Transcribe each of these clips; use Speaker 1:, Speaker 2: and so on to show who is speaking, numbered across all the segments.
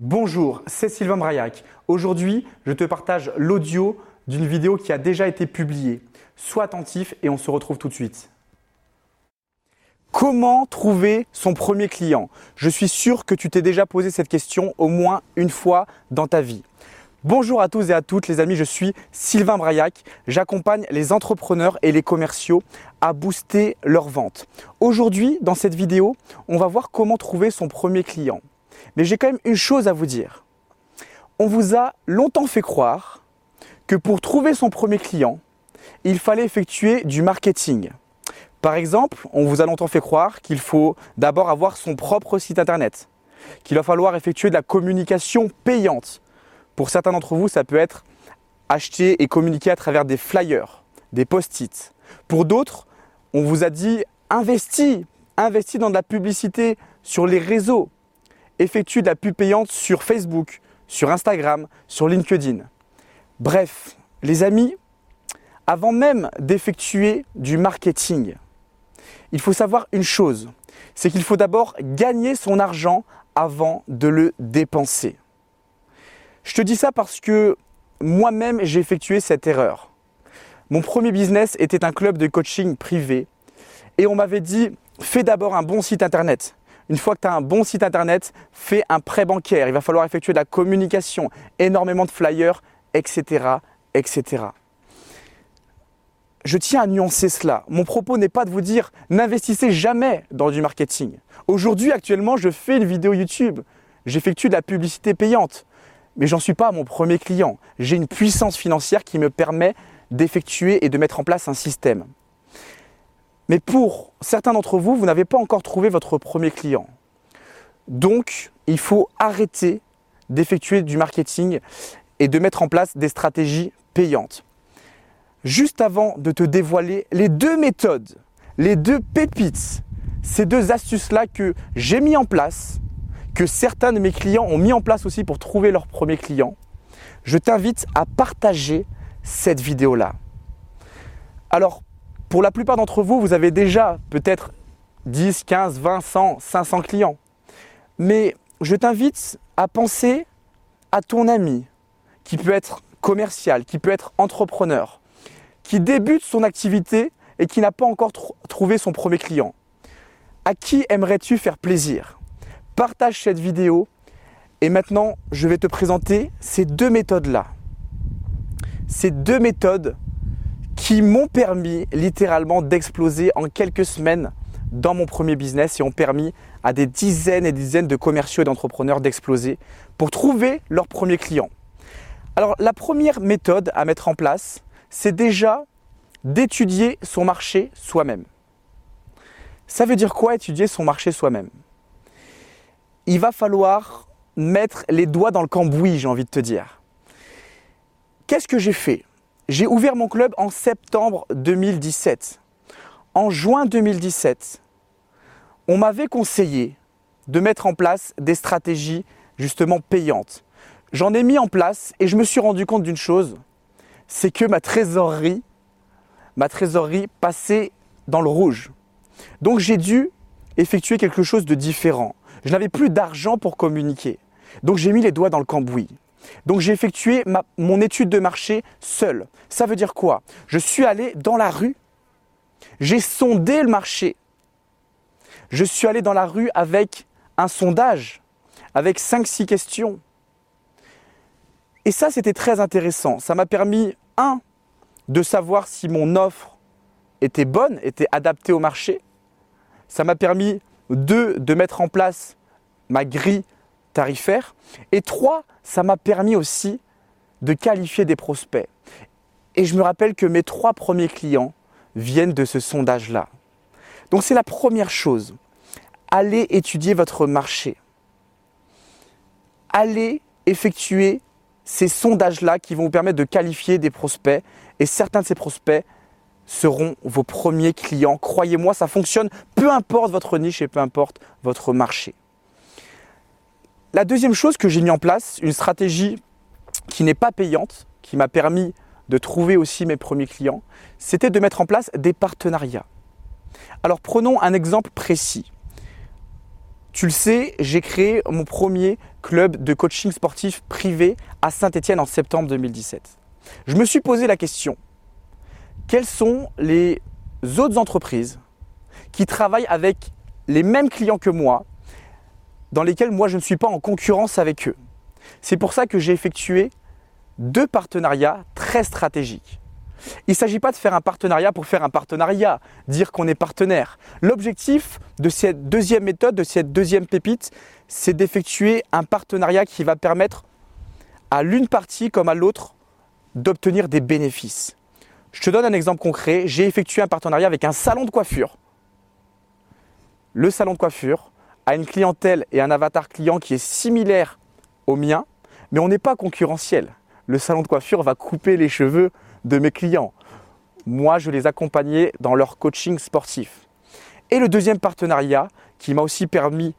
Speaker 1: Bonjour, c'est Sylvain Braillac. Aujourd'hui, je te partage l'audio d'une vidéo qui a déjà été publiée. Sois attentif et on se retrouve tout de suite. Comment trouver son premier client? Je suis sûr que tu t'es déjà posé cette question au moins une fois dans ta vie. Bonjour à tous et à toutes les amis, je suis Sylvain Braillac. J'accompagne les entrepreneurs et les commerciaux à booster leurs ventes. Aujourd'hui, dans cette vidéo, on va voir comment trouver son premier client. Mais j'ai quand même une chose à vous dire. On vous a longtemps fait croire que pour trouver son premier client, il fallait effectuer du marketing. Par exemple, on vous a longtemps fait croire qu'il faut d'abord avoir son propre site internet, qu'il va falloir effectuer de la communication payante. Pour certains d'entre vous, ça peut être acheter et communiquer à travers des flyers, des post-it. Pour d'autres, on vous a dit investis, investis dans de la publicité sur les réseaux, effectue de la pub payante sur Facebook, sur Instagram, sur LinkedIn. Bref, les amis, avant même d'effectuer du marketing, il faut savoir une chose, c'est qu'il faut d'abord gagner son argent avant de le dépenser. Je te dis ça parce que moi-même j'ai effectué cette erreur. Mon premier business était un club de coaching privé et on m'avait dit fais d'abord un bon site internet. Une fois que tu as un bon site internet, fais un prêt bancaire. Il va falloir effectuer de la communication, énormément de flyers, etc. etc. Je tiens à nuancer cela. Mon propos n'est pas de vous dire n'investissez jamais dans du marketing. Aujourd'hui, actuellement, je fais une vidéo YouTube. J'effectue de la publicité payante. Mais j'en suis pas mon premier client. J'ai une puissance financière qui me permet d'effectuer et de mettre en place un système. Mais pour certains d'entre vous, vous n'avez pas encore trouvé votre premier client. Donc, il faut arrêter d'effectuer du marketing et de mettre en place des stratégies payantes. Juste avant de te dévoiler les deux méthodes, les deux pépites, ces deux astuces-là que j'ai mis en place, que certains de mes clients ont mis en place aussi pour trouver leur premier client, je t'invite à partager cette vidéo-là. Alors, pour la plupart d'entre vous, vous avez déjà peut-être 10, 15, 20, 100, 500 clients. Mais je t'invite à penser à ton ami qui peut être commercial, qui peut être entrepreneur, qui débute son activité et qui n'a pas encore trouvé son premier client. À qui aimerais-tu faire plaisir? Partage cette vidéo et maintenant je vais te présenter ces deux méthodes-là. Ces deux méthodes qui m'ont permis littéralement d'exploser en quelques semaines dans mon premier business et ont permis à des dizaines et dizaines de commerciaux et d'entrepreneurs d'exploser pour trouver leur premier client. Alors la première méthode à mettre en place, c'est déjà d'étudier son marché soi-même. Ça veut dire quoi étudier son marché soi-même? Il va falloir mettre les doigts dans le cambouis, j'ai envie de te dire. Qu'est-ce que j'ai fait? J'ai ouvert mon club en septembre 2017. En juin 2017, on m'avait conseillé de mettre en place des stratégies justement payantes. J'en ai mis en place et je me suis rendu compte d'une chose, c'est que ma trésorerie, ma trésorerie passait dans le rouge. Donc j'ai dû effectuer quelque chose de différent. Je n'avais plus d'argent pour communiquer. Donc j'ai mis les doigts dans le cambouis. Donc j'ai effectué mon étude de marché seul. Ça veut dire quoi? Je suis allé dans la rue, j'ai sondé le marché. Je suis allé dans la rue avec un sondage, avec 5-6 questions. Et ça, c'était très intéressant. Ça m'a permis, un, de savoir si mon offre était bonne, était adaptée au marché. Ça m'a permis, deux, de mettre en place ma grille tarifaire. Et trois, ça m'a permis aussi de qualifier des prospects. Et je me rappelle que mes trois premiers clients viennent de ce sondage-là. Donc c'est la première chose. Allez étudier votre marché. Allez effectuer ces sondages-là qui vont vous permettre de qualifier des prospects. Et certains de ces prospects seront vos premiers clients. Croyez-moi, ça fonctionne, peu importe votre niche et peu importe votre marché. La deuxième chose que j'ai mis en place, une stratégie qui n'est pas payante, qui m'a permis de trouver aussi mes premiers clients, c'était de mettre en place des partenariats. Alors prenons un exemple précis. Tu le sais, j'ai créé mon premier club de coaching sportif privé à Saint-Étienne en septembre 2017. Je me suis posé la question, quelles sont les autres entreprises qui travaillent avec les mêmes clients que moi, dans lesquels moi je ne suis pas en concurrence avec eux C'est pour ça que j'ai effectué deux partenariats très stratégiques. Il ne s'agit pas de faire un partenariat pour faire un partenariat, dire qu'on est partenaire. L'objectif de cette deuxième méthode, de cette deuxième pépite, c'est d'effectuer un partenariat qui va permettre à l'une partie comme à l'autre d'obtenir des bénéfices. Je te donne un exemple concret. J'ai effectué un partenariat avec un salon de coiffure. Le salon de coiffure a une clientèle et un avatar client qui est similaire au mien, mais on n'est pas concurrentiel. Le salon de coiffure va couper les cheveux de mes clients. Moi, je les accompagnais dans leur coaching sportif. Et le deuxième partenariat qui m'a aussi permis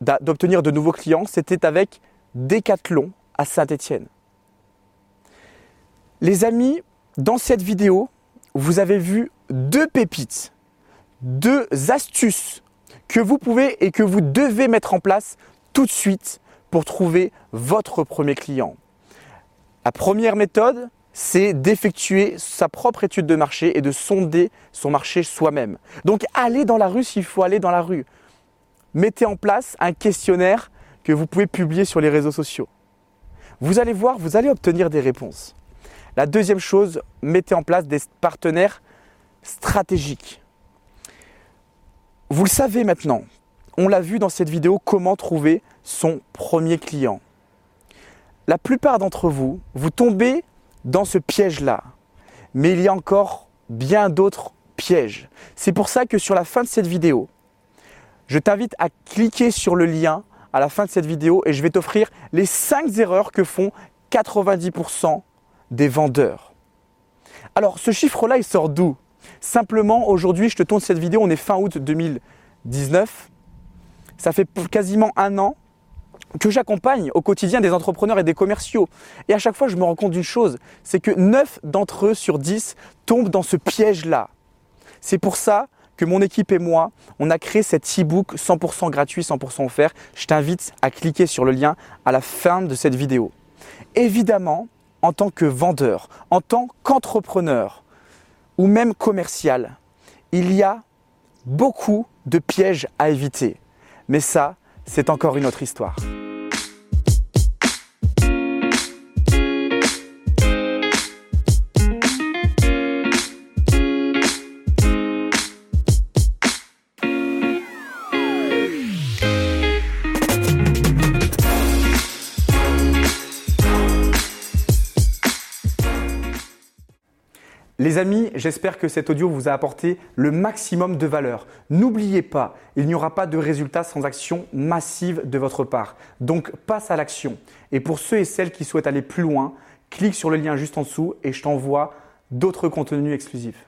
Speaker 1: d'obtenir de nouveaux clients, c'était avec Decathlon à Saint-Étienne. Les amis, dans cette vidéo, vous avez vu deux pépites, deux astuces que vous pouvez et que vous devez mettre en place tout de suite pour trouver votre premier client. La première méthode, c'est d'effectuer sa propre étude de marché et de sonder son marché soi-même. Donc allez dans la rue s'il faut aller dans la rue. Mettez en place un questionnaire que vous pouvez publier sur les réseaux sociaux. Vous allez voir, vous allez obtenir des réponses. La deuxième chose, mettez en place des partenaires stratégiques. Vous le savez maintenant, on l'a vu dans cette vidéo, comment trouver son premier client. La plupart d'entre vous, vous tombez dans ce piège-là. Mais il y a encore bien d'autres pièges. C'est pour ça que sur la fin de cette vidéo, je t'invite à cliquer sur le lien à la fin de cette vidéo et je vais t'offrir les 5 erreurs que font 90% des vendeurs. Alors ce chiffre-là, il sort d'où? Simplement, aujourd'hui, je te tourne cette vidéo, on est fin août 2019. Ça fait quasiment un an que j'accompagne au quotidien des entrepreneurs et des commerciaux. Et à chaque fois, je me rends compte d'une chose, c'est que 9 d'entre eux sur 10 tombent dans ce piège-là. C'est pour ça que mon équipe et moi, on a créé cet e-book 100% gratuit, 100% offert. Je t'invite à cliquer sur le lien à la fin de cette vidéo. Évidemment, en tant que vendeur, en tant qu'entrepreneur ou même commercial, il y a beaucoup de pièges à éviter. Mais ça, c'est encore une autre histoire. Les amis, j'espère que cet audio vous a apporté le maximum de valeur. N'oubliez pas, il n'y aura pas de résultat sans action massive de votre part. Donc passe à l'action. Et pour ceux et celles qui souhaitent aller plus loin, clique sur le lien juste en dessous et je t'envoie d'autres contenus exclusifs.